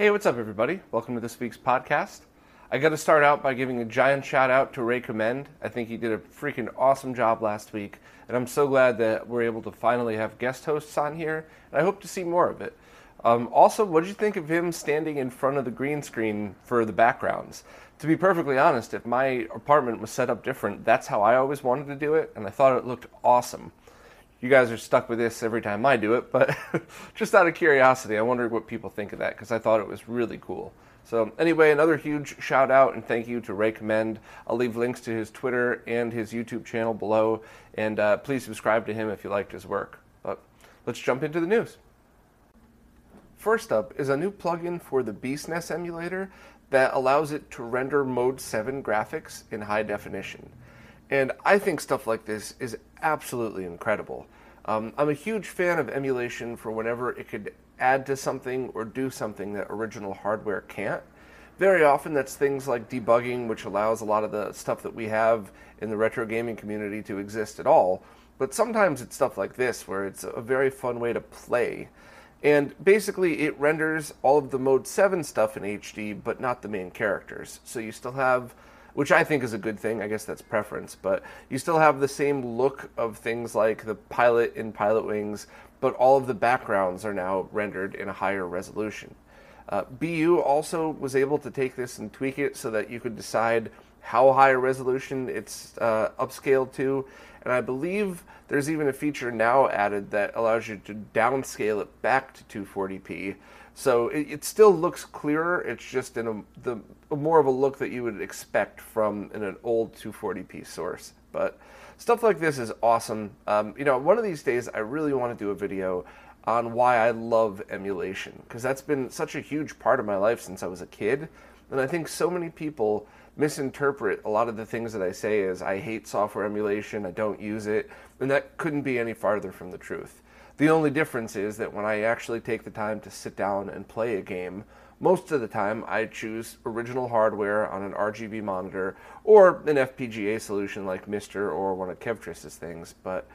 Hey, what's up, everybody? Welcome to this week's podcast. I got to start out by giving a giant shout out to Ray Commend. I think he did a freaking awesome job last week, and I'm so glad that we're able to finally have guest hosts on here, and I hope to see more of it. Um, also, what did you think of him standing in front of the green screen for the backgrounds? To be perfectly honest, if my apartment was set up different, that's how I always wanted to do it, and I thought it looked awesome you guys are stuck with this every time I do it, but just out of curiosity, I wondered what people think of that because I thought it was really cool. So, anyway, another huge shout out and thank you to Ray Commend. I'll leave links to his Twitter and his YouTube channel below, and uh, please subscribe to him if you liked his work. But let's jump into the news. First up is a new plugin for the bsnes emulator that allows it to render Mode 7 graphics in high definition. And I think stuff like this is absolutely incredible. Um, I'm a huge fan of emulation for whenever it could add to something or do something that original hardware can't. Very often, that's things like debugging, which allows a lot of the stuff that we have in the retro gaming community to exist at all. But sometimes it's stuff like this, where it's a very fun way to play. And basically, it renders all of the Mode 7 stuff in HD, but not the main characters. So you still have which I think is a good thing. I guess that's preference, but you still have the same look of things like the pilot in Pilotwings, but all of the backgrounds are now rendered in a higher resolution. Uh, byuu also was able to take this and tweak it so that you could decide how high a resolution it's uh, upscaled to, and I believe there's even a feature now added that allows you to downscale it back to 240p so it, it, still looks clearer. It's just in a, the more of a look that you would expect from in an old 240p source. But stuff like this is awesome. Um, you know, one of these days I really want to do a video on why I love emulation because that's been such a huge part of my life since I was a kid, and I think so many people misinterpret a lot of the things that I say as I hate software emulation, I don't use it, and that couldn't be any farther from the truth. The only difference is that when I actually take the time to sit down and play a game, most of the time I choose original hardware on an RGB monitor or an FPGA solution like MiSTer or one of Kevtris's things, but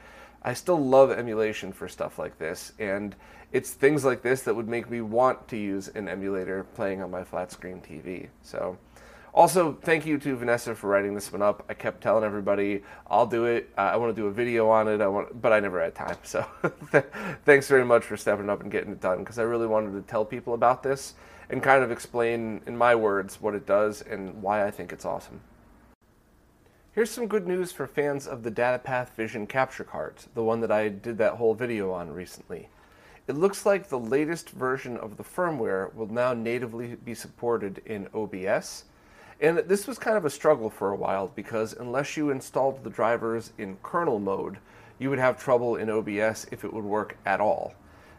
I still love emulation for stuff like this, and it's things like this that would make me want to use an emulator playing on my flat screen TV. So also, thank you to Vanessa for writing this one up. I kept telling everybody I'll do it. Uh, I want to do a video on it. I want, but I never had time. So, thanks very much for stepping up and getting it done because I really wanted to tell people about this and kind of explain in my words what it does and why I think it's awesome. Here's some good news for fans of the DataPath Vision capture cards, the one that I did that whole video on recently. It looks like the latest version of the firmware will now natively be supported in OBS and this was kind of a struggle for a while because unless you installed the drivers in kernel mode, you would have trouble in OBS if it would work at all.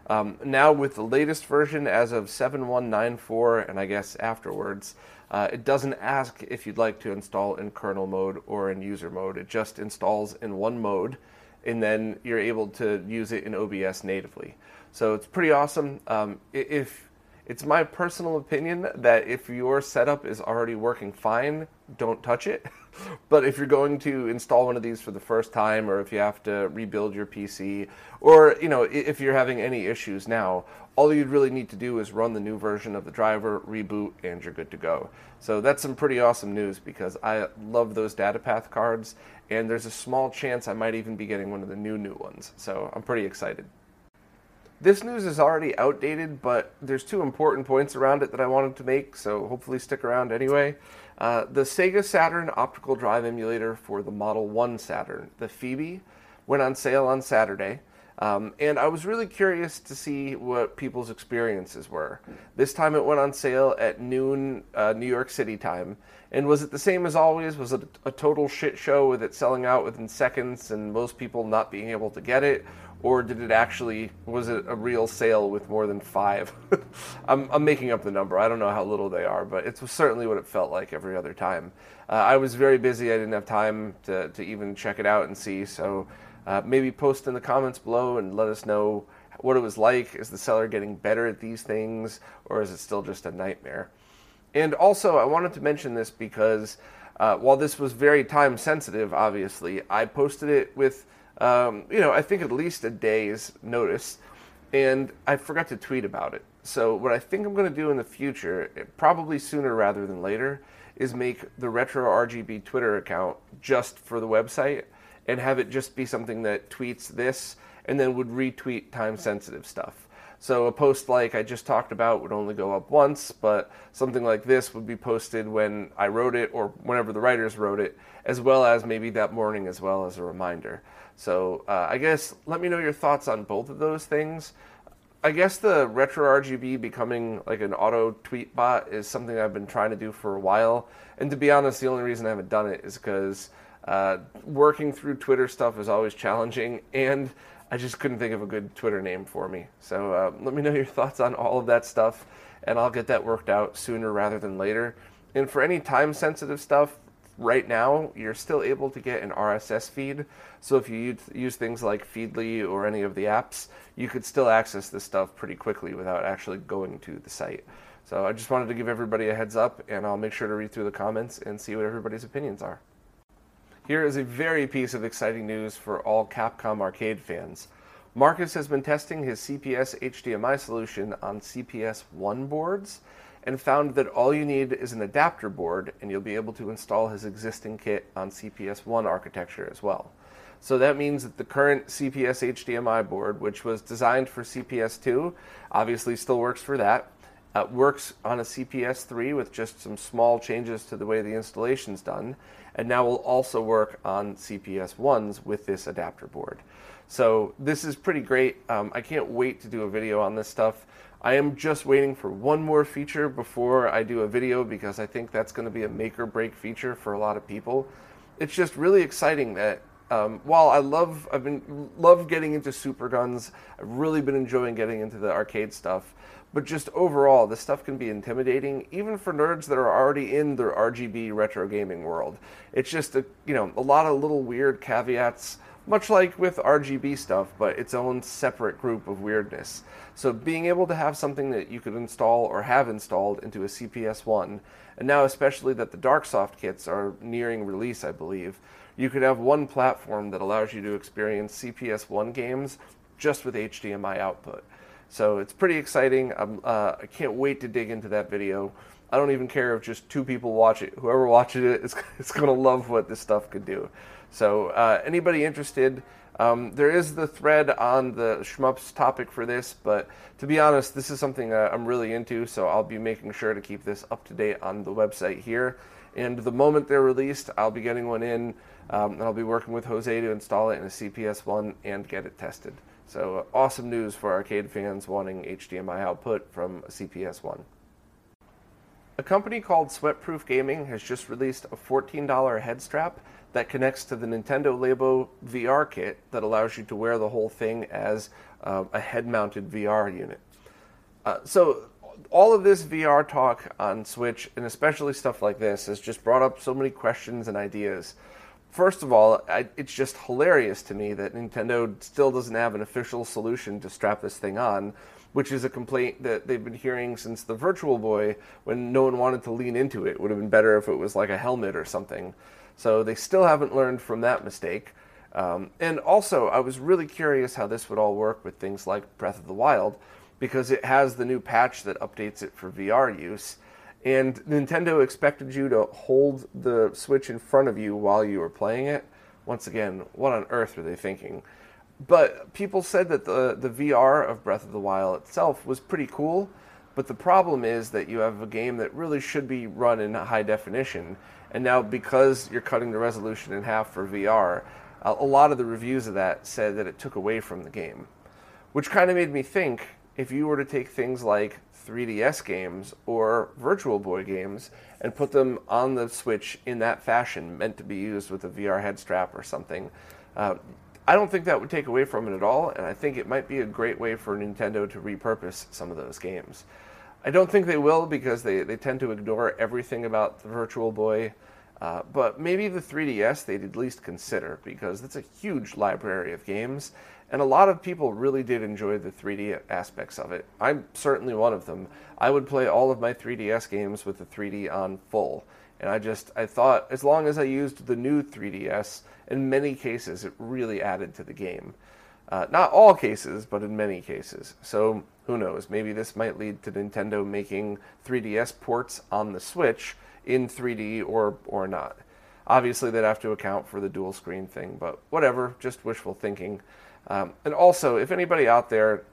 Um, now, with the latest version as of 7194, and I guess afterwards, uh, it doesn't ask if you'd like to install in kernel mode or in user mode. It just installs in one mode, and then you're able to use it in OBS natively. So it's pretty awesome. Um, if it's my personal opinion that if your setup is already working fine, don't touch it. but if you're going to install one of these for the first time, or if you have to rebuild your PC, or you know if you're having any issues now, all you'd really need to do is run the new version of the driver, reboot, and you're good to go. So that's some pretty awesome news because I love those DataPath cards, and there's a small chance I might even be getting one of the new new ones. So I'm pretty excited. This news is already outdated, but there's two important points around it that I wanted to make, so hopefully stick around anyway. Uh, the Sega Saturn optical drive emulator for the Model 1 Saturn, the Phoebe, went on sale on Saturday. Um, and I was really curious to see what people's experiences were. This time it went on sale at noon uh, New York City time. And was it the same as always? Was it a total shit show with it selling out within seconds and most people not being able to get it? Or did it actually, was it a real sale with more than five? I'm, I'm, making up the number. I don't know how little they are, but it was certainly what it felt like every other time. Uh, I was very busy. I didn't have time to, to even check it out and see. So uh, maybe post in the comments below and let us know what it was like. Is the seller getting better at these things, or is it still just a nightmare? And also, I wanted to mention this because uh, while this was very time sensitive, obviously, I posted it with, um, you know, I think at least a day's notice, and I forgot to tweet about it. So, what I think I'm going to do in the future, probably sooner rather than later, is make the Retro RGB Twitter account just for the website and have it just be something that tweets this and then would retweet time sensitive stuff. So a post like I just talked about would only go up once, but something like this would be posted when I wrote it or whenever the writers wrote it, as well as maybe that morning as well as a reminder. So uh, I guess let me know your thoughts on both of those things. I guess the retro RGB becoming like an auto tweet bot is something I've been trying to do for a while. And to be honest, the only reason I haven't done it is because uh, working through Twitter stuff is always challenging, and I just couldn't think of a good Twitter name for me. So uh, let me know your thoughts on all of that stuff, and I'll get that worked out sooner rather than later. And for any time sensitive stuff, right now you're still able to get an RSS feed. So if you use things like Feedly or any of the apps, you could still access this stuff pretty quickly without actually going to the site. So I just wanted to give everybody a heads up, and I'll make sure to read through the comments and see what everybody's opinions are. Here is a very piece of exciting news for all Capcom arcade fans. Marcus has been testing his CPS HDMI solution on CPS 1 boards and found that all you need is an adapter board and you'll be able to install his existing kit on CPS 1 architecture as well. So that means that the current CPS HDMI board, which was designed for CPS 2, obviously still works for that. Uh, works on a CPS 3 with just some small changes to the way the installation is done, and now will also work on CPS 1s with this adapter board. So this is pretty great. Um, I can't wait to do a video on this stuff. I am just waiting for one more feature before I do a video because I think that's going to be a make or break feature for a lot of people. It's just really exciting that um, while I love I've been love getting into super guns, I've really been enjoying getting into the arcade stuff. But just overall, this stuff can be intimidating, even for nerds that are already in the RGB retro gaming world. It's just a you know a lot of little weird caveats, much like with RGB stuff, but its own separate group of weirdness. So being able to have something that you could install or have installed into a CPS one, and now especially that the Darksoft kits are nearing release, I believe, you could have one platform that allows you to experience CPS one games just with HDMI output. So it's pretty exciting. Uh, i can't wait to dig into that video. I don't even care if just two people watch it. Whoever watches it, it is, is going to love what this stuff could do. So uh, anybody interested, um, there is the thread on the shmups topic for this, but to be honest, this is something uh, I'm really into, so I'll be making sure to keep this up to date on the website here. And the moment they're released, I'll be getting one in, um, and I'll be working with Jose to install it in a CPS one and get it tested. So awesome news for arcade fans wanting HDMI output from a CPS one. A company called Sweatproof Gaming has just released a $14 head strap that connects to the Nintendo Labo VR kit that allows you to wear the whole thing as uh, a head mounted VR unit. Uh, so, all of this VR talk on Switch, and especially stuff like this, has just brought up so many questions and ideas first of all, I, it's just hilarious to me that Nintendo still doesn't have an official solution to strap this thing on, which is a complaint that they've been hearing since the Virtual Boy when no one wanted to lean into it. It would have been better if it was like a helmet or something. So they still haven't learned from that mistake. Um, and also, I was really curious how this would all work with things like Breath of the Wild, because it has the new patch that updates it for VR use. And Nintendo expected you to hold the Switch in front of you while you were playing it. Once again, what on earth are they thinking? But people said that the, the VR of Breath of the Wild itself was pretty cool. But the problem is that you have a game that really should be run in high definition. And now, because you're cutting the resolution in half for VR, a lot of the reviews of that said that it took away from the game, which kind of made me think if you were to take things like 3DS games or Virtual Boy games and put them on the Switch in that fashion, meant to be used with a VR head strap or something, uh, I don't think that would take away from it at all, and I think it might be a great way for Nintendo to repurpose some of those games. I don't think they will because they, they tend to ignore everything about the Virtual Boy. Uh, but maybe the 3DS they'd at least consider because it's a huge library of games, and a lot of people really did enjoy the 3D aspects of it. I'm certainly one of them. I would play all of my 3DS games with the 3D on full, and I just I thought as long as I used the new 3DS, in many cases it really added to the game. Uh, not all cases, but in many cases. So who knows? Maybe this might lead to Nintendo making 3DS ports on the Switch in 3D or or not. Obviously, they'd have to account for the dual screen thing, but whatever, just wishful thinking. Um, and also, if anybody out there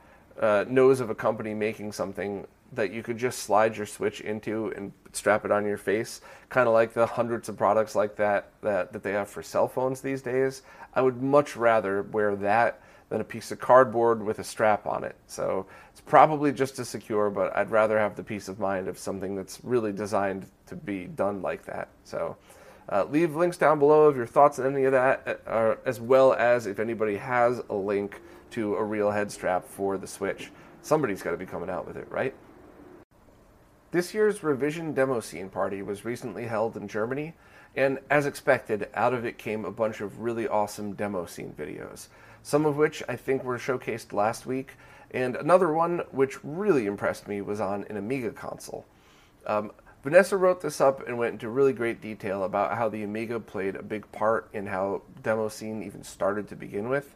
uh, knows of a company making something that you could just slide your Switch into and strap it on your face, kind of like the hundreds of products like that, that that they have for cell phones these days, I would much rather wear that than a piece of cardboard with a strap on it. So it's probably just as secure, but I'd rather have the peace of mind of something that's really designed to be done like that. So uh, leave links down below of your thoughts on any of that, uh, as well as if anybody has a link to a real head strap for the Switch. Somebody's got to be coming out with it, right? This year's revision demo scene party was recently held in Germany, and as expected, out of it came a bunch of really awesome demo scene videos some of which I think were showcased last week, and another one which really impressed me was on an Amiga console. Um, Vanessa wrote this up and went into really great detail about how the Amiga played a big part in how demo scene even started to begin with.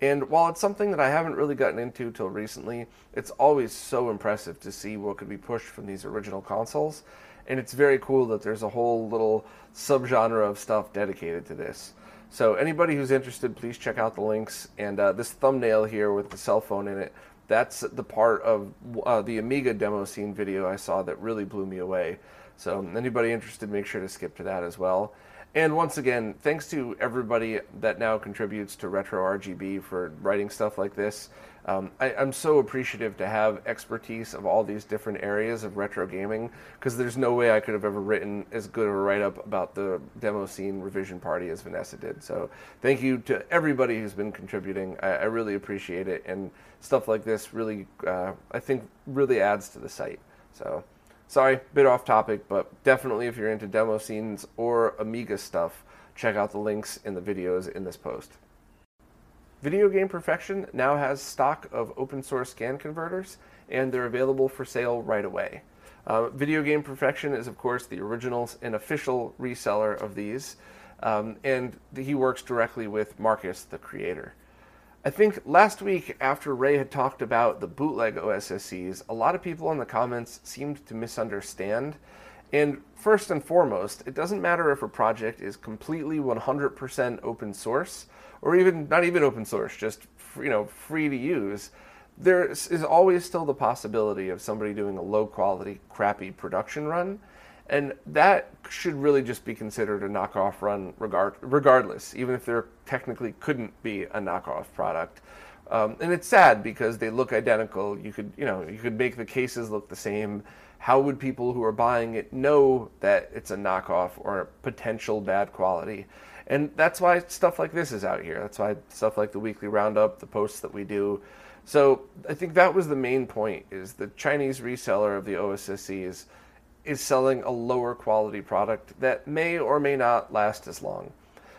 And while it's something that I haven't really gotten into till recently, it's always so impressive to see what could be pushed from these original consoles. And it's very cool that there's a whole little subgenre of stuff dedicated to this. So anybody who's interested, please check out the links. And uh, this thumbnail here with the cell phone in it, that's the part of uh, the Amiga demo scene video I saw that really blew me away. So anybody interested, make sure to skip to that as well. And once again, thanks to everybody that now contributes to Retro RGB for writing stuff like this. Um, I, am so appreciative to have expertise of all these different areas of retro gaming because there's no way I could have ever written as good of a write up about the demo scene revision party as Vanessa did. So thank you to everybody who's been contributing. I, I really appreciate it, and stuff like this really, uh, I think, really adds to the site. So sorry, bit off topic, but definitely if you're into demo scenes or Amiga stuff, check out the links in the videos in this post. Video Game Perfection now has stock of open source scan converters, and they're available for sale right away. Uh, Video Game Perfection is, of course, the original and official reseller of these, um, and he works directly with Marcus, the creator. I think last week, after Ray had talked about the bootleg OSSCs, a lot of people in the comments seemed to misunderstand. And first and foremost, it doesn't matter if a project is completely 100% open source or even not even open source, just you know free to use, there is always still the possibility of somebody doing a low quality, crappy production run, and that should really just be considered a knockoff run regard, regardless, even if there technically couldn't be a knockoff product. Um, and it's sad because they look identical. You could, you know, you could make the cases look the same. How would people who are buying it know that it's a knockoff or a potential bad quality? And that's why stuff like this is out here. That's why stuff like the weekly roundup, the posts that we do. So I think that was the main point is the Chinese reseller of the OSSCs is selling a lower quality product that may or may not last as long.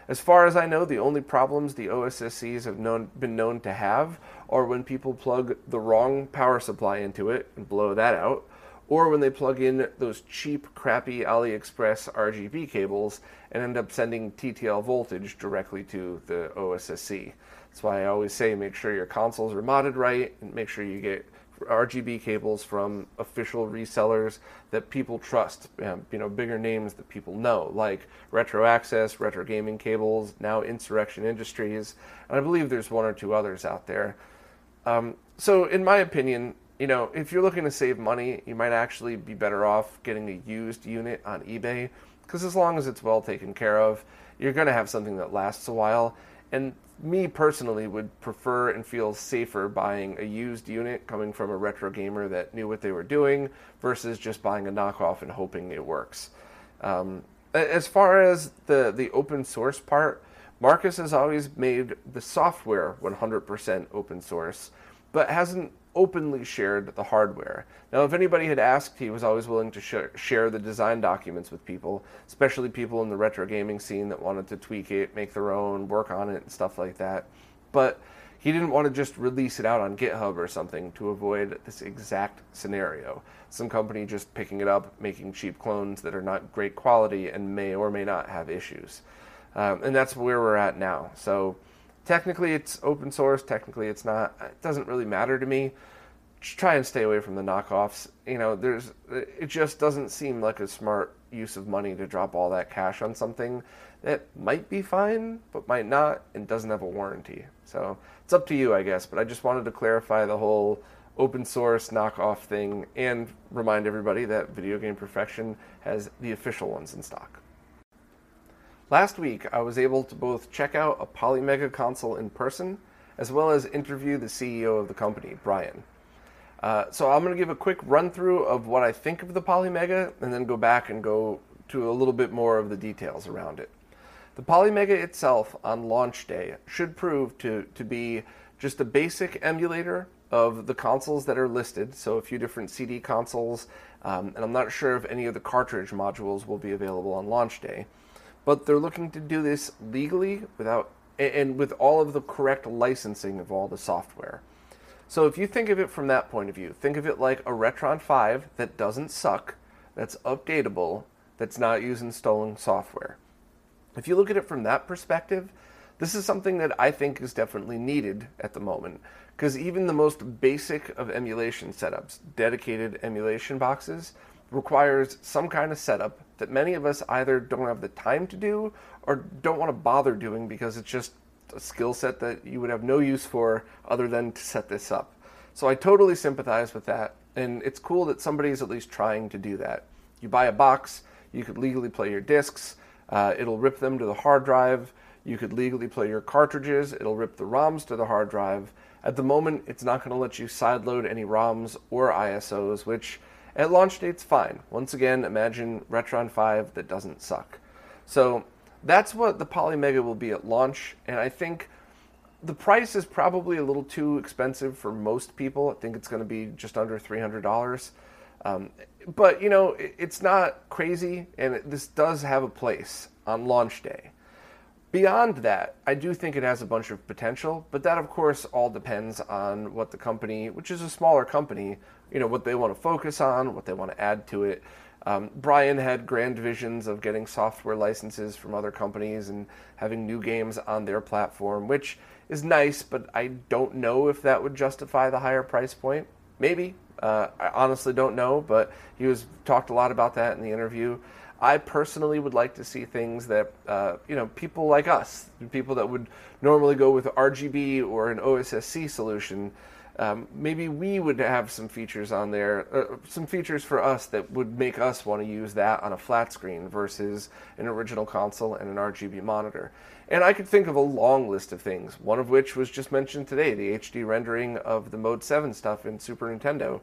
As far as I know, the only problems the OSSCs have known, been known to have are when people plug the wrong power supply into it and blow that out, or when they plug in those cheap, crappy AliExpress RGB cables and end up sending TTL voltage directly to the OSSC. That's why I always say make sure your consoles are modded right and make sure you get RGB cables from official resellers that people trust, um, you know, bigger names that people know, like Retro Access, Retro Gaming Cables, now Insurrection Industries, and I believe there's one or two others out there. Um, so, in my opinion, you know, if you're looking to save money, you might actually be better off getting a used unit on eBay because as long as it's well taken care of, you're going to have something that lasts a while. And me personally would prefer and feel safer buying a used unit coming from a retro gamer that knew what they were doing versus just buying a knockoff and hoping it works. Um, as far as the, the open source part, Marcus has always made the software 100% open source, but hasn't openly shared the hardware. Now, if anybody had asked, he was always willing to sh- share the design documents with people, especially people in the retro gaming scene that wanted to tweak it, make their own, work on it, and stuff like that. But he didn't want to just release it out on GitHub or something to avoid this exact scenario. Some company just picking it up, making cheap clones that are not great quality and may or may not have issues. Um, and that's where we're at now. So technically it's open source, technically it's not. It doesn't really matter to me. Just try and stay away from the knockoffs. You know, there's it just doesn't seem like a smart use of money to drop all that cash on something that might be fine but might not and doesn't have a warranty. So it's up to you, I guess. But I just wanted to clarify the whole open source knockoff thing and remind everybody that Video Game Perfection has the official ones in stock. Last week, I was able to both check out a Polymega console in person as well as interview the CEO of the company, Brian. Uh, so I'm going to give a quick run through of what I think of the Polymega and then go back and go to a little bit more of the details around it. The Polymega itself on launch day should prove to, to be just a basic emulator of the consoles that are listed, so a few different CD consoles, um, and I'm not sure if any of the cartridge modules will be available on launch day but they're looking to do this legally without and with all of the correct licensing of all the software. So if you think of it from that point of view, think of it like a Retron 5 that doesn't suck, that's updatable, that's not using stolen software. If you look at it from that perspective, this is something that I think is definitely needed at the moment because even the most basic of emulation setups, dedicated emulation boxes, requires some kind of setup that many of us either don't have the time to do or don't want to bother doing because it's just a skill set that you would have no use for other than to set this up. So I totally sympathize with that, and it's cool that somebody is at least trying to do that. You buy a box, you could legally play your discs, uh, it'll rip them to the hard drive. You could legally play your cartridges, it'll rip the ROMs to the hard drive. At the moment, it's not going to let you sideload any ROMs or ISOs, which at launch date's fine. Once again, imagine Retron 5 that doesn't suck. So that's what the Polymega will be at launch, and I think the price is probably a little too expensive for most people. I think it's going to be just under $300. Um, but, you know, it, it's not crazy, and it, this does have a place on launch day. Beyond that, I do think it has a bunch of potential, but that, of course, all depends on what the company, which is a smaller company, you know, what they want to focus on, what they want to add to it. Um, Brian had grand visions of getting software licenses from other companies and having new games on their platform, which is nice, but I don't know if that would justify the higher price point. Maybe. Uh, I honestly don't know, but he was talked a lot about that in the interview. I personally would like to see things that uh, you know people like us, people that would normally go with RGB or an OSSC solution. Um, maybe we would have some features on there, uh, some features for us that would make us want to use that on a flat screen versus an original console and an RGB monitor. And I could think of a long list of things, one of which was just mentioned today the HD rendering of the Mode 7 stuff in Super Nintendo.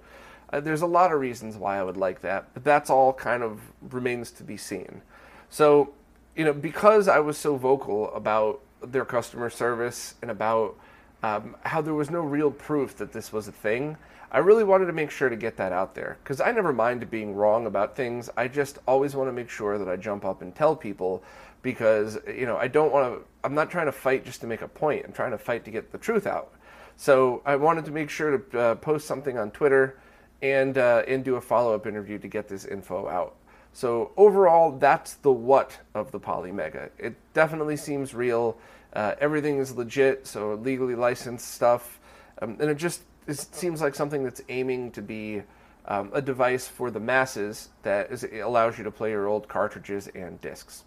Uh, there's a lot of reasons why I would like that, but that's all kind of remains to be seen. So, you know, because I was so vocal about their customer service and about um, how there was no real proof that this was a thing, I really wanted to make sure to get that out there because I never mind being wrong about things. I just always want to make sure that I jump up and tell people because you know I don't want to. I'm not trying to fight just to make a point. I'm trying to fight to get the truth out. So I wanted to make sure to uh, post something on Twitter and uh, and do a follow up interview to get this info out. So overall, that's the what of the Polymega. It definitely seems real. Uh, everything is legit, so legally licensed stuff, um, and it just it seems like something that's aiming to be um, a device for the masses that is, allows you to play your old cartridges and discs.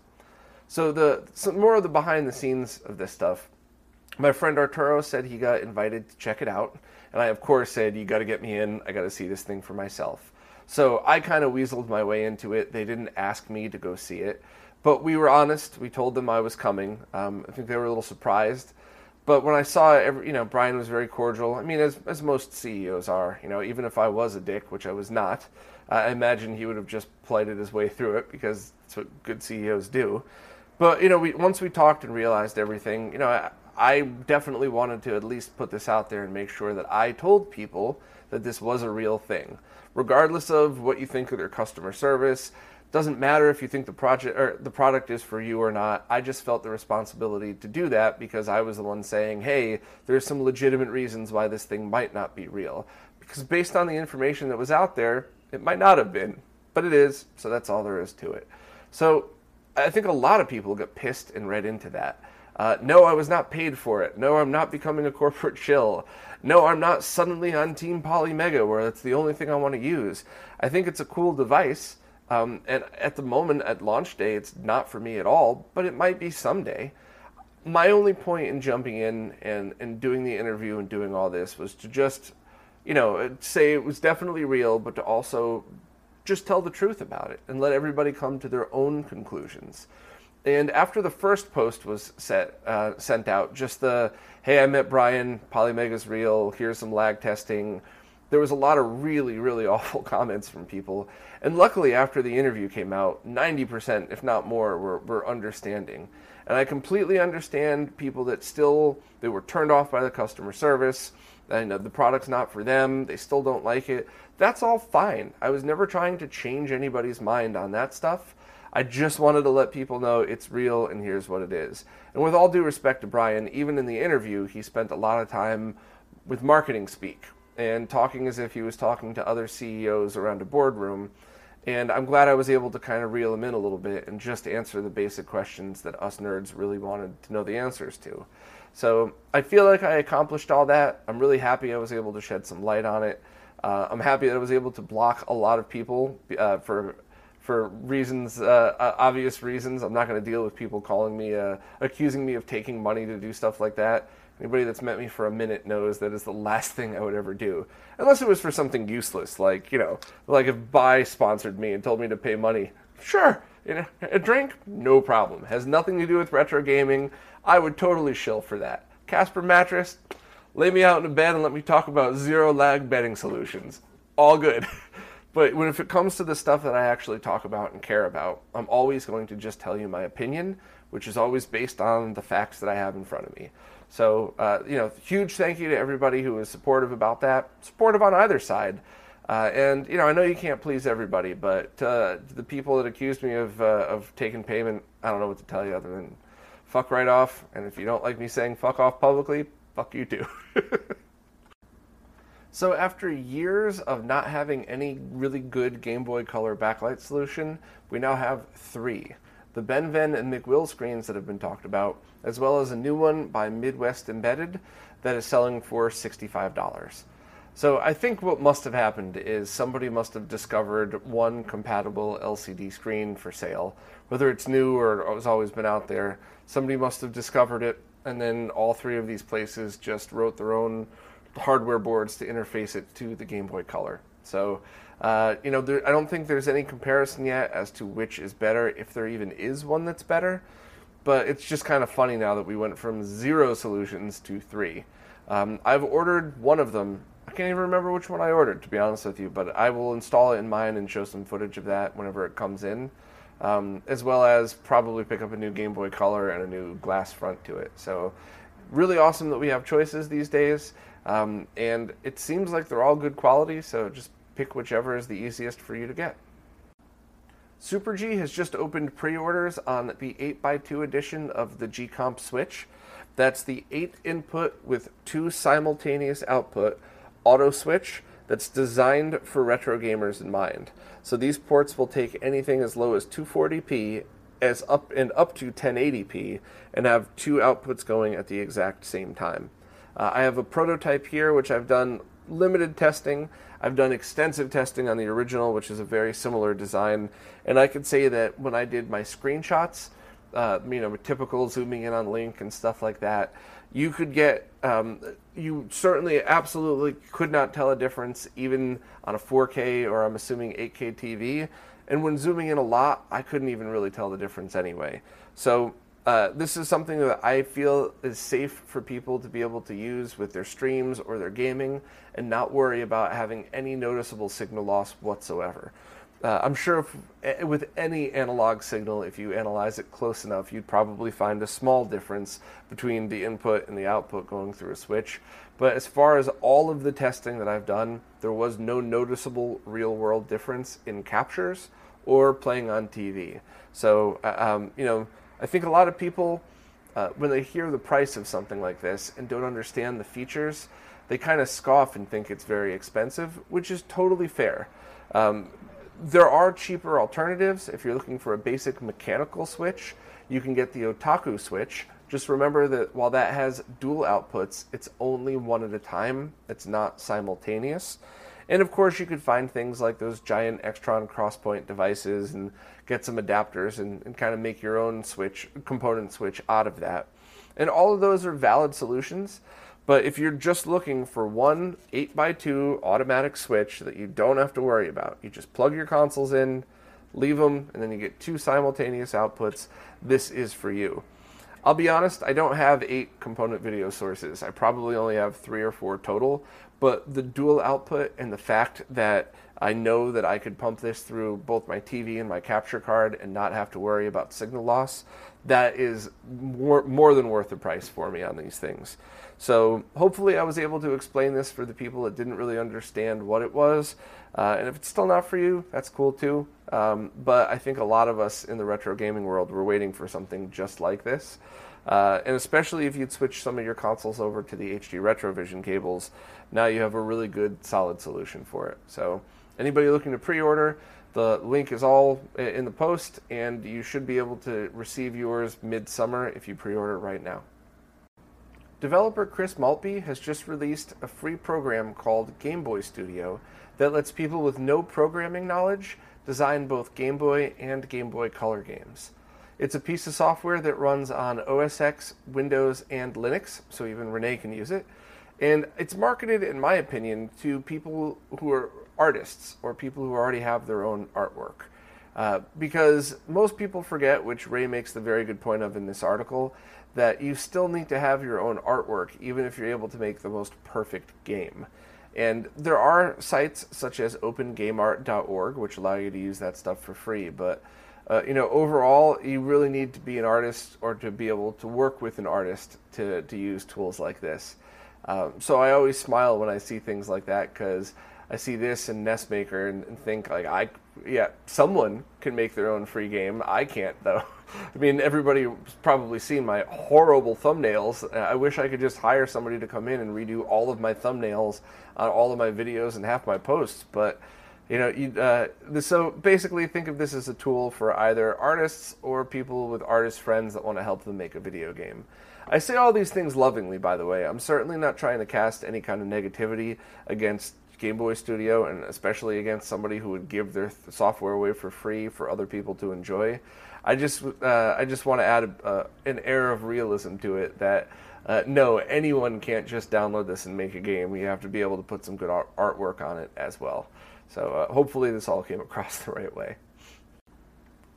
So the some more of the behind the scenes of this stuff. My friend Arturo said he got invited to check it out. And I, of course, said, You got to get me in. I got to see this thing for myself. So I kind of weaseled my way into it. They didn't ask me to go see it, but we were honest. We told them I was coming. Um, I think they were a little surprised. But when I saw it, you know, Brian was very cordial. I mean, as, as most CEOs are, you know, even if I was a dick, which I was not, I imagine he would have just plighted his way through it because that's what good CEOs do. But, you know, we, once we talked and realized everything, you know, I definitely wanted to at least put this out there and make sure that I told people that this was a real thing. Regardless of what you think of their customer service, doesn't matter if you think the project or the product is for you or not. I just felt the responsibility to do that because I was the one saying, "Hey, there's some legitimate reasons why this thing might not be real." Because based on the information that was out there, it might not have been, but it is, so that's all there is to it. So, I think a lot of people get pissed and read into that. Uh, no, I was not paid for it. No, I'm not becoming a corporate shill. No, I'm not suddenly on Team Polymega where that's the only thing I want to use. I think it's a cool device. Um, and at the moment, at launch day, it's not for me at all, but it might be someday. My only point in jumping in and, and doing the interview and doing all this was to just, you know, say it was definitely real, but to also just tell the truth about it and let everybody come to their own conclusions. And after the first post was set, uh, sent out, just the, hey, I met Brian, Polymega's real, here's some lag testing, there was a lot of really, really awful comments from people. And luckily, after the interview came out, 90%, if not more, were, were understanding. And I completely understand people that still they were turned off by the customer service. The product's not for them. They still don't like it. That's all fine. I was never trying to change anybody's mind on that stuff. I just wanted to let people know it's real and here's what it is. And with all due respect to Brian, even in the interview, he spent a lot of time with marketing speak, and talking as if he was talking to other CEOs around a boardroom. And I'm glad I was able to kind of reel him in a little bit and just answer the basic questions that us nerds really wanted to know the answers to. So I feel like I accomplished all that. I'm really happy I was able to shed some light on it. Uh, I'm happy that I was able to block a lot of people uh, for for reasons, uh, uh obvious reasons. I'm not going to deal with people calling me, uh, accusing me of taking money to do stuff like that. Anybody that's met me for a minute knows that is the last thing I would ever do. Unless it was for something useless, like, you know, like if Bai sponsored me and told me to pay money. Sure, you know, a drink, no problem. Has nothing to do with retro gaming. I would totally shill for that. Casper mattress, lay me out in a bed and let me talk about zero lag bedding solutions. All good. but when if it comes to the stuff that I actually talk about and care about, I'm always going to just tell you my opinion, which is always based on the facts that I have in front of me. So, uh, you know, huge thank you to everybody who was supportive about that, supportive on either side. Uh, and you know, I know you can't please everybody, but uh, the people that accused me of uh, of taking payment, I don't know what to tell you other than fuck right off. And if you don't like me saying fuck off publicly, fuck you too. so after years of not having any really good Game Boy Color backlight solution, we now have three the BennVenn and McWill screens that have been talked about, as well as a new one by Midwest Embedded that is selling for $65. So I think what must have happened is somebody must have discovered one compatible LCD screen for sale, whether it's new or has always been out there. Somebody must have discovered it, and then all three of these places just wrote their own hardware boards to interface it to the Game Boy Color. So uh, you know, there, I don't think there's any comparison yet as to which is better, if there even is one that's better. But it's just kind of funny now that we went from zero solutions to three. Um, I've ordered one of them. I can't even remember which one I ordered, to be honest with you, but I will install it in mine and show some footage of that whenever it comes in, um, as well as probably pick up a new Game Boy Color and a new glass front to it. So, really awesome that we have choices these days. Um, and it seems like they're all good quality, so just Pick whichever is the easiest for you to get. Super G has just opened pre orders on the 8x2 edition of the G Comp Switch. That's the 8 input with 2 simultaneous output auto switch that's designed for retro gamers in mind. So these ports will take anything as low as 240p as up and up to 1080p and have two outputs going at the exact same time. Uh, I have a prototype here which I've done limited testing. I've done extensive testing on the original, which is a very similar design, and I could say that when I did my screenshots, uh, you know, typical zooming in on Link and stuff like that, You could get, um, you certainly absolutely could not tell a difference even on a 4K or I'm assuming 8K TV. And when zooming in a lot, I couldn't even really tell the difference anyway. So uh, this is something that I feel is safe for people to be able to use with their streams or their gaming and not worry about having any noticeable signal loss whatsoever. Uh, I'm sure if, with any analog signal, if you analyze it close enough, you'd probably find a small difference between the input and the output going through a switch. But as far as all of the testing that I've done, there was no noticeable real world difference in captures or playing on TV. So, uh, um, you know, I think a lot of people, uh, when they hear the price of something like this and don't understand the features, they kind of scoff and think it's very expensive, which is totally fair. Um, there are cheaper alternatives. If you're looking for a basic mechanical switch, you can get the Otaku switch. Just remember that while that has dual outputs, it's only one at a time, it's not simultaneous. And of course, you could find things like those giant Extron crosspoint devices and get some adapters and, and kind of make your own switch, component switch out of that. And all of those are valid solutions. But if you're just looking for one 8x2 automatic switch that you don't have to worry about, you just plug your consoles in, leave them, and then you get two simultaneous outputs, this is for you. I'll be honest, I don't have eight component video sources. I probably only have three or four total, but the dual output and the fact that I know that I could pump this through both my TV and my capture card and not have to worry about signal loss, that is more, more than worth the price for me on these things. So hopefully I was able to explain this for the people that didn't really understand what it was. Uh, and if it's still not for you, that's cool too. Um, but I think a lot of us in the retro gaming world were waiting for something just like this. Uh, and especially if you'd switch some of your consoles over to the HD Retrovision cables, now you have a really good, solid solution for it. So, anybody looking to pre order, the link is all in the post, and you should be able to receive yours midsummer if you pre order right now. Developer Chris Maltby has just released a free program called Game Boy Studio that lets people with no programming knowledge design both Game Boy and Game Boy Color games. It's a piece of software that runs on OS X, Windows, and Linux, so even Renee can use it. And it's marketed, in my opinion, to people who are artists or people who already have their own artwork. Uh, because most people forget, which Ray makes the very good point of in this article, that you still need to have your own artwork, even if you're able to make the most perfect game. And there are sites such as opengameart.org, which allow you to use that stuff for free. But uh, you know, overall, you really need to be an artist or to be able to work with an artist to, to use tools like this. Um, so I always smile when I see things like that because I see this in NESmaker and, and think like I, yeah, someone can make their own free game. I can't though. I mean, everybody's probably seen my horrible thumbnails. I wish I could just hire somebody to come in and redo all of my thumbnails on all of my videos and half my posts, but you know, you, uh, so basically, think of this as a tool for either artists or people with artist friends that want to help them make a video game. I say all these things lovingly, by the way. I'm certainly not trying to cast any kind of negativity against Game Boy Studio, and especially against somebody who would give their th- software away for free for other people to enjoy. I just, uh, I just want to add a, uh, an air of realism to it that. Uh, no, anyone can't just download this and make a game. You have to be able to put some good art- artwork on it as well. So uh, hopefully this all came across the right way.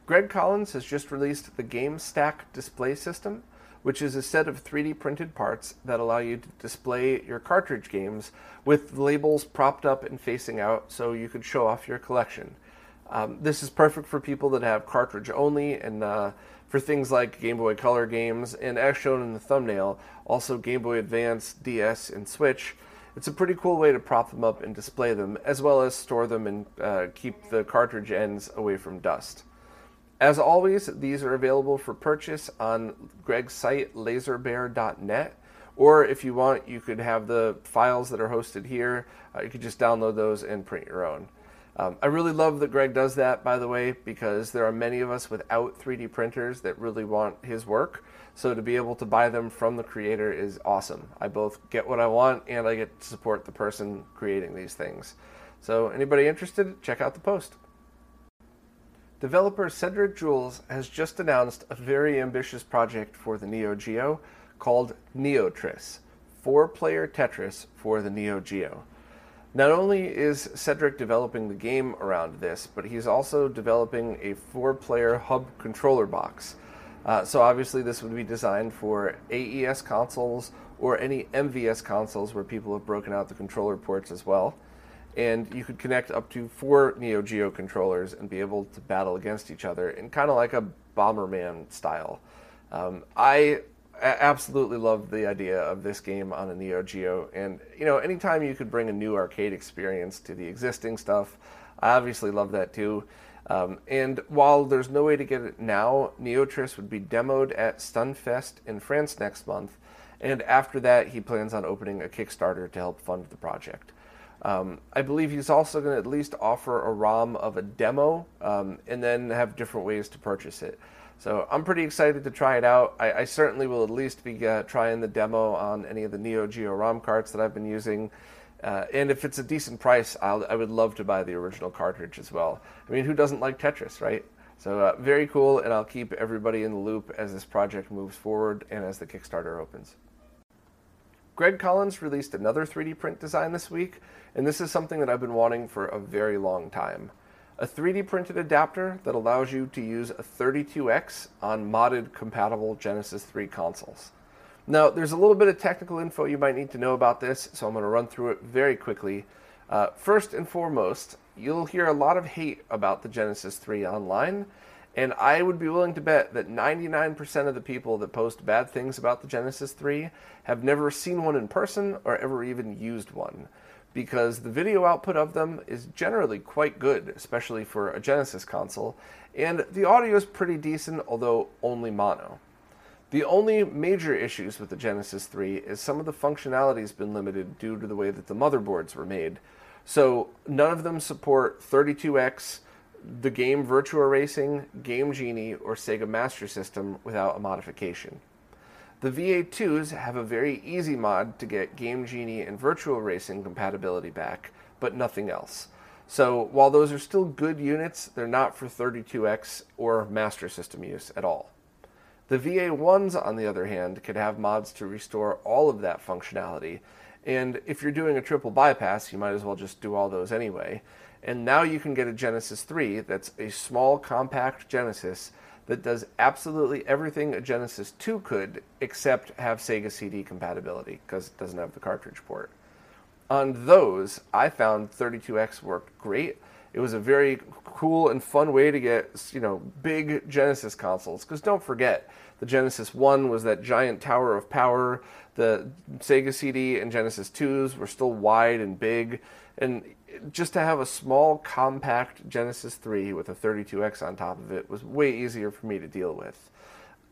Greg Collins has just released the Game Stack Display System, which is a set of 3D printed parts that allow you to display your cartridge games with labels propped up and facing out so you could show off your collection. Um, this is perfect for people that have cartridge only and uh, for things like Game Boy Color games, and as shown in the thumbnail, also Game Boy Advance, DS, and Switch it's a pretty cool way to prop them up and display them, as well as store them and uh, keep the cartridge ends away from dust. As always, these are available for purchase on Greg's site, laserbear.net. Or if you want, you could have the files that are hosted here. Uh, you could just download those and print your own. Um, I really love that Greg does that, by the way, because there are many of us without 3D printers that really want his work. So to be able to buy them from the creator is awesome. I both get what I want and I get to support the person creating these things. So anybody interested, check out the post. Developer Cedric Jules has just announced a very ambitious project for the Neo Geo called Neotris, four player Tetris for the Neo Geo. Not only is Cedric developing the game around this, but he's also developing a four player hub controller box. Uh, so, obviously, this would be designed for AES consoles or any MVS consoles where people have broken out the controller ports as well. And you could connect up to four Neo Geo controllers and be able to battle against each other in kind of like a Bomberman style. Um, I absolutely love the idea of this game on a Neo Geo, and you know, anytime you could bring a new arcade experience to the existing stuff, I obviously love that too. Um, and while there's no way to get it now, Neotris would be demoed at Stunfest in France next month, and after that, he plans on opening a Kickstarter to help fund the project. Um, I believe he's also going to at least offer a ROM of a demo um, and then have different ways to purchase it. So I'm pretty excited to try it out. I, I certainly will at least be uh, trying the demo on any of the Neo Geo ROM carts that I've been using. Uh, and if it's a decent price, I'll, I would love to buy the original cartridge as well. I mean, who doesn't like Tetris, right? So uh, very cool, and I'll keep everybody in the loop as this project moves forward and as the Kickstarter opens. Greg Collins released another 3D print design this week, and this is something that I've been wanting for a very long time. A 3D printed adapter that allows you to use a 32X on modded compatible Genesis 3 consoles. Now, there's a little bit of technical info you might need to know about this, so I'm going to run through it very quickly. Uh, first and foremost, you'll hear a lot of hate about the Genesis 3 online, and I would be willing to bet that 99% of the people that post bad things about the Genesis 3 have never seen one in person or ever even used one. Because the video output of them is generally quite good, especially for a Genesis console, and the audio is pretty decent, although only mono. The only major issues with the Genesis 3 is some of the functionality has been limited due to the way that the motherboards were made. So none of them support 32X, the game Virtua Racing, Game Genie, or Sega Master System without a modification. The VA2s have a very easy mod to get Game Genie and Virtua Racing compatibility back, but nothing else. So while those are still good units, they're not for 32X or Master System use at all. The VA1s, on the other hand, could have mods to restore all of that functionality, and if you're doing a triple bypass, you might as well just do all those anyway. And now you can get a Genesis 3 that's a small, compact Genesis that does absolutely everything a Genesis 2 could, except have Sega CD compatibility, because it doesn't have the cartridge port. On those, I found 32X worked great. It was a very cool and fun way to get, you know, big Genesis consoles. Because don't forget, the Genesis 1 was that giant tower of power. The Sega CD and Genesis 2s were still wide and big. And just to have a small, compact Genesis 3 with a 32X on top of it was way easier for me to deal with.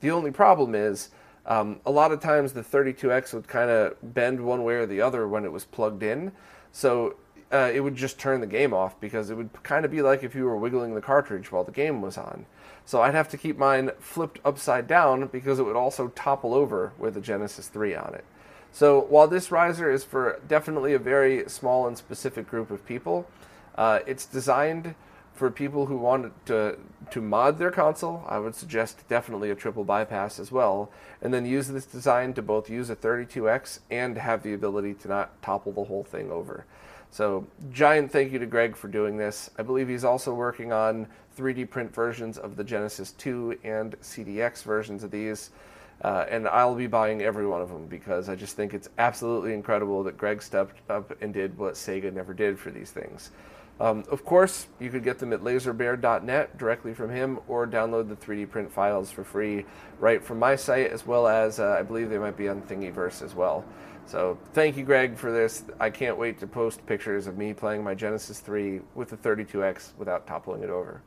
The only problem is, um, a lot of times the 32X would kind of bend one way or the other when it was plugged in. So uh, it would just turn the game off because it would kind of be like if you were wiggling the cartridge while the game was on. So I'd have to keep mine flipped upside down because it would also topple over with a Genesis 3 on it. So while this riser is for definitely a very small and specific group of people, uh, it's designed for people who want to to mod their console. I would suggest definitely a triple bypass as well, and then use this design to both use a 32x and have the ability to not topple the whole thing over. So, giant thank you to Greg for doing this. I believe he's also working on 3D print versions of the Genesis 2 and CDX versions of these. Uh, and I'll be buying every one of them because I just think it's absolutely incredible that Greg stepped up and did what Sega never did for these things. Um, of course, you could get them at laserbear.net directly from him or download the 3D print files for free right from my site, as well as uh, I believe they might be on Thingiverse as well. So thank you, Greg, for this. I can't wait to post pictures of me playing my Genesis 3 with the 32X without toppling it over.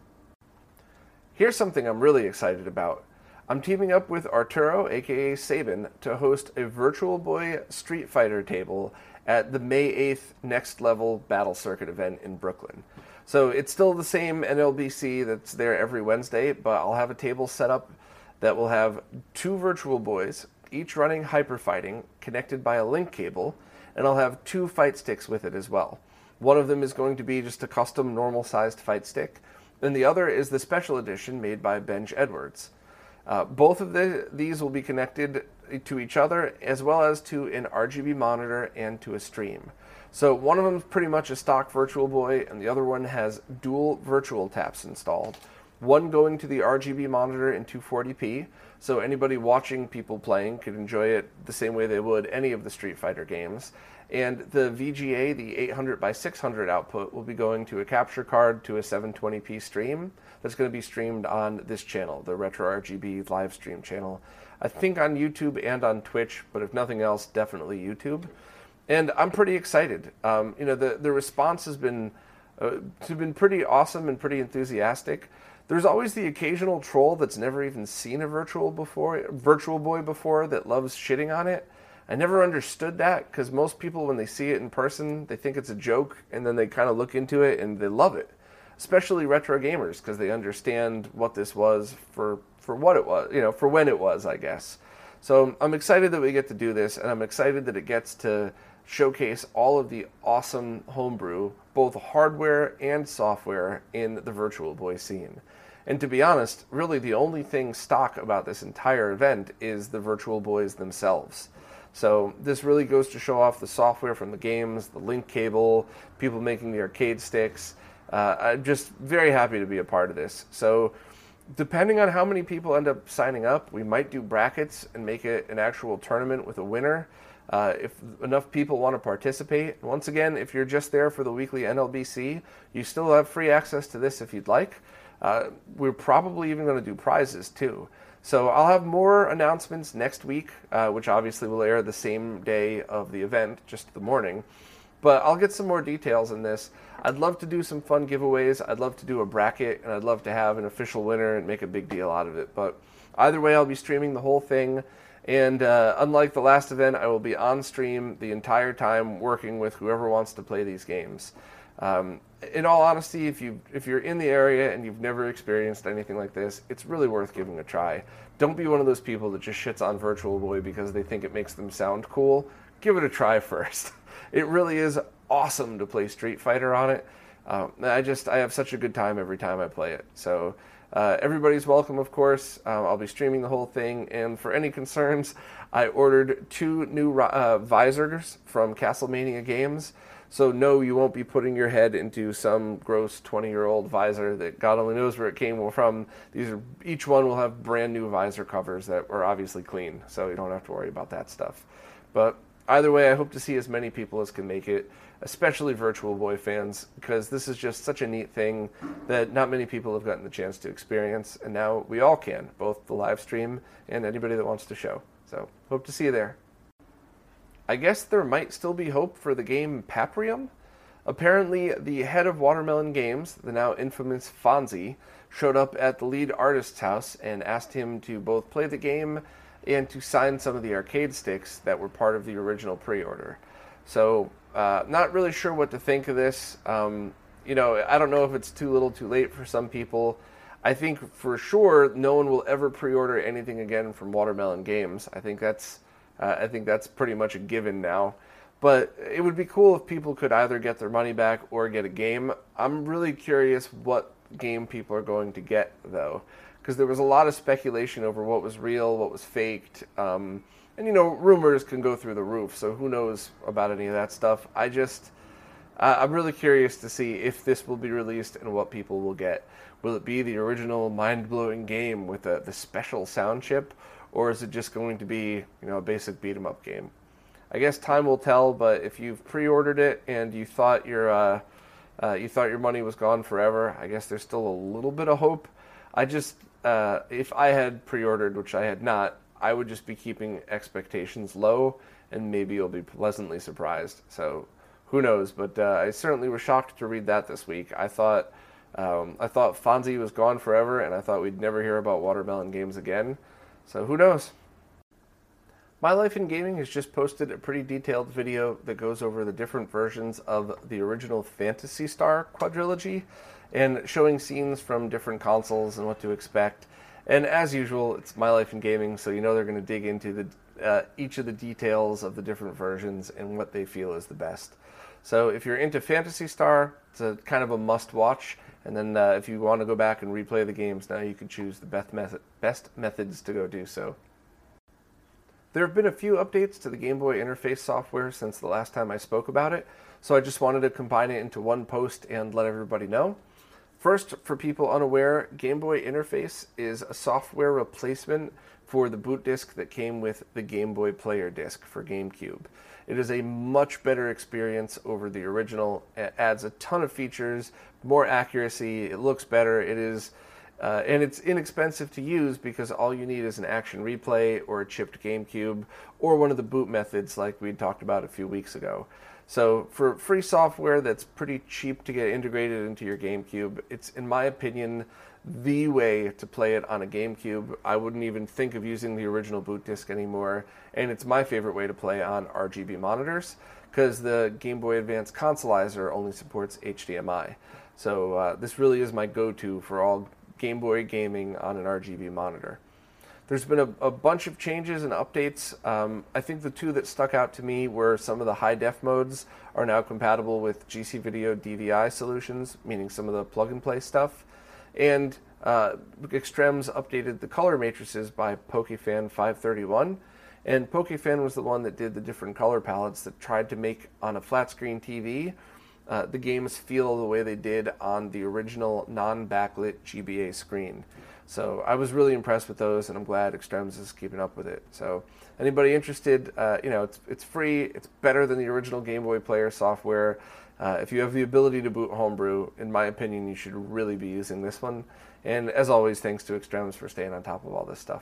Here's something I'm really excited about. I'm teaming up with Arturo, aka Sabin, to host a Virtual Boy Street Fighter table at the May 8th Next Level Battle Circuit event in Brooklyn. So it's still the same NLBC that's there every Wednesday, but I'll have a table set up that will have two Virtual Boys, each running Hyper Fighting, connected by a link cable, and I'll have two fight sticks with it as well. One of them is going to be just a custom normal sized fight stick, and the other is the special edition made by Benj Edwards. Uh, both of the, these will be connected to each other as well as to an RGB monitor and to a stream. So one of them is pretty much a stock Virtual Boy, and the other one has dual virtual taps installed. One going to the RGB monitor in 240p, so anybody watching people playing could enjoy it the same way they would any of the Street Fighter games. And the VGA, the 800 by 600 output, will be going to a capture card to a 720p stream that's going to be streamed on this channel, the Retro RGB live stream channel. I think on YouTube and on Twitch, but if nothing else, definitely YouTube. And I'm pretty excited. Um, you know, the, the response has been, uh, been pretty awesome and pretty enthusiastic. There's always the occasional troll that's never even seen a virtual before, virtual boy before that loves shitting on it. I never understood that because most people, when they see it in person, they think it's a joke and then they kind of look into it and they love it. Especially retro gamers because they understand what this was for, for what it was, you know, for when it was, I guess. So I'm excited that we get to do this and I'm excited that it gets to showcase all of the awesome homebrew, both hardware and software, in the Virtual Boy scene. And to be honest, really the only thing stock about this entire event is the Virtual Boys themselves. So this really goes to show off the software from the games, the link cable, people making the arcade sticks. Uh, I'm just very happy to be a part of this. So depending on how many people end up signing up, we might do brackets and make it an actual tournament with a winner. Uh, if enough people want to participate, once again, if you're just there for the weekly NLBC, you still have free access to this if you'd like. Uh, we're probably even going to do prizes too. So I'll have more announcements next week, uh, which obviously will air the same day of the event, just the morning. But I'll get some more details in this. I'd love to do some fun giveaways. I'd love to do a bracket, and I'd love to have an official winner and make a big deal out of it. But either way, I'll be streaming the whole thing. And uh, unlike the last event, I will be on stream the entire time working with whoever wants to play these games. Um, in all honesty, if you if you're in the area and you've never experienced anything like this, it's really worth giving a try. Don't be one of those people that just shits on Virtual Boy because they think it makes them sound cool. Give it a try first. It really is awesome to play Street Fighter on it. Um, I just I have such a good time every time I play it. So uh, everybody's welcome, of course. Um, I'll be streaming the whole thing, and for any concerns, I ordered two new uh, visors from Castlemania Games. So no, you won't be putting your head into some gross 20-year-old visor that God only knows where it came from. These are each one will have brand new visor covers that are obviously clean, so you don't have to worry about that stuff. But either way, I hope to see as many people as can make it, especially Virtual Boy fans, because this is just such a neat thing that not many people have gotten the chance to experience, and now we all can, both the live stream and anybody that wants to show. So hope to see you there. I guess there might still be hope for the game Paprium. Apparently, the head of Watermelon Games, the now infamous Fonzie, showed up at the lead artist's house and asked him to both play the game and to sign some of the arcade sticks that were part of the original pre order. So, uh, not really sure what to think of this. Um, you know, I don't know if it's too little too late for some people. I think for sure no one will ever pre order anything again from Watermelon Games. I think that's uh, I think that's pretty much a given now. But it would be cool if people could either get their money back or get a game. I'm really curious what game people are going to get, though, because there was a lot of speculation over what was real, what was faked. Um, and, you know, rumors can go through the roof, so who knows about any of that stuff. I just. Uh, I'm really curious to see if this will be released and what people will get. Will it be the original mind blowing game with the, the special sound chip, or is it just going to be you know a basic beat 'em up game? I guess time will tell. But if you've pre-ordered it and you thought your uh, uh, you thought your money was gone forever, I guess there's still a little bit of hope. I just uh, if I had pre-ordered, which I had not, I would just be keeping expectations low, and maybe you'll be pleasantly surprised. So who knows? But uh, I certainly was shocked to read that this week. I thought. Um, I thought Fonzie was gone forever, and I thought we'd never hear about Watermelon Games again. So who knows? My Life in Gaming has just posted a pretty detailed video that goes over the different versions of the original Phantasy Star quadrilogy and showing scenes from different consoles and what to expect. And as usual, it's My Life in Gaming, so you know they're going to dig into the, uh, each of the details of the different versions and what they feel is the best. So if you're into Phantasy Star, it's a kind of a must watch. And then uh, if you want to go back and replay the games, now you can choose the best, method, best methods to go do so. There have been a few updates to the Game Boy interface software since the last time I spoke about it, so I just wanted to combine it into one post and let everybody know. First, for people unaware, Game Boy Interface is a software replacement for the boot disc that came with the Game Boy Player disc for GameCube. It is a much better experience over the original. It adds a ton of features, more accuracy, it looks better, it is uh, and it's inexpensive to use because all you need is an action replay or a chipped GameCube or one of the boot methods like we talked about a few weeks ago. So for free software that's pretty cheap to get integrated into your GameCube, it's in my opinion the way to play it on a GameCube. I wouldn't even think of using the original boot disc anymore, and it's my favorite way to play on RGB monitors because the Game Boy Advance Consoleizer only supports HDMI. So uh, this really is my go-to for all Game Boy gaming on an RGB monitor. There's been a, a bunch of changes and updates. Um, I think the two that stuck out to me were some of the high def modes are now compatible with GC Video DVI solutions, meaning some of the plug and play stuff. And uh, Extrems updated the color matrices by PokeFan 531. And PokeFan was the one that did the different color palettes that tried to make on a flat screen TV uh, the games feel the way they did on the original non-backlit GBA screen. So I was really impressed with those, and I'm glad Extrems is keeping up with it. So anybody interested, uh, you know, it's it's free. It's better than the original Game Boy Player software. Uh, if you have the ability to boot Homebrew, in my opinion, you should really be using this one. And as always, thanks to Extrems for staying on top of all this stuff.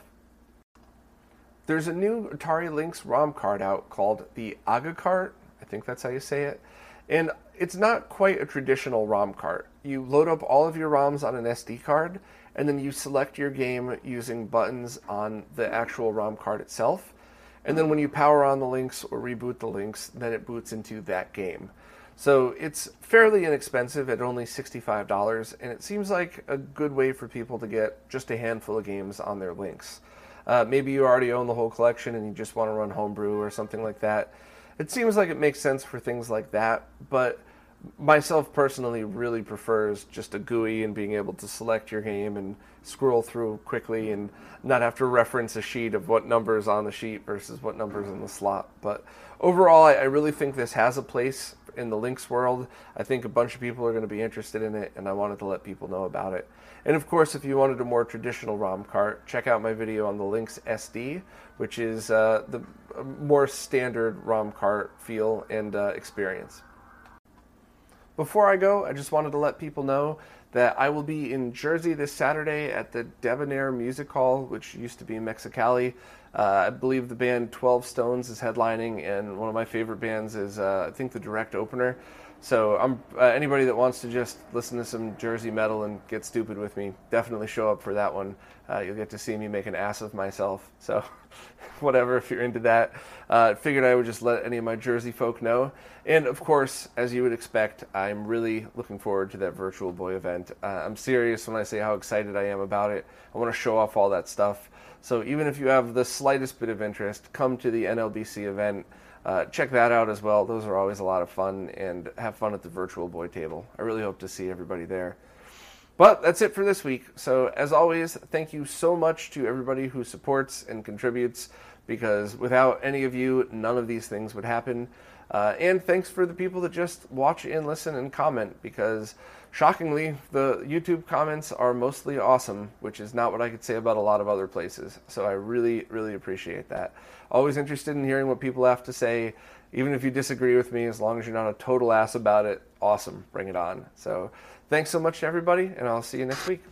There's a new Atari Lynx ROM card out called the Aga Cart. I think that's how you say it. And it's not quite a traditional ROM cart. You load up all of your ROMs on an SD card, and then you select your game using buttons on the actual ROM card itself. And then when you power on the Lynx or reboot the Lynx, then it boots into that game. So it's fairly inexpensive at only $65, and it seems like a good way for people to get just a handful of games on their Lynx. Uh, maybe you already own the whole collection and you just want to run homebrew or something like that it seems like it makes sense for things like that, but myself personally really prefers just a GUI and being able to select your game and scroll through quickly and not have to reference a sheet of what numbers on the sheet versus what numbers in the slot. But overall, I, I really think this has a place in the Lynx world. I think a bunch of people are going to be interested in it, and I wanted to let people know about it. And of course, if you wanted a more traditional ROM cart, check out my video on the Lynx SD, which is uh, the more standard ROM cart feel and uh, experience. Before I go, I just wanted to let people know that I will be in Jersey this Saturday at the Debonair Music Hall, which used to be in Mexicali. Uh, I believe the band 12 Stones is headlining, and one of my favorite bands is, uh, I think, the direct opener. So uh, anybody that wants to just listen to some Jersey metal and get stupid with me, definitely show up for that one. Uh, you'll get to see me make an ass of myself. So whatever, if you're into that, uh, figured I would just let any of my Jersey folk know. And of course, as you would expect, I'm really looking forward to that Virtual Boy event. Uh, I'm serious when I say how excited I am about it. I want to show off all that stuff. So even if you have the slightest bit of interest, come to the NLBC event. Uh, check that out as well. Those are always a lot of fun and have fun at the Virtual Boy table. I really hope to see everybody there. But that's it for this week. So, as always, thank you so much to everybody who supports and contributes because without any of you, none of these things would happen. Uh, and thanks for the people that just watch and listen and comment because shockingly, the YouTube comments are mostly awesome, which is not what I could say about a lot of other places. So I really, really appreciate that. Always interested in hearing what people have to say. Even if you disagree with me, as long as you're not a total ass about it, awesome, bring it on. So thanks so much to everybody, and I'll see you next week.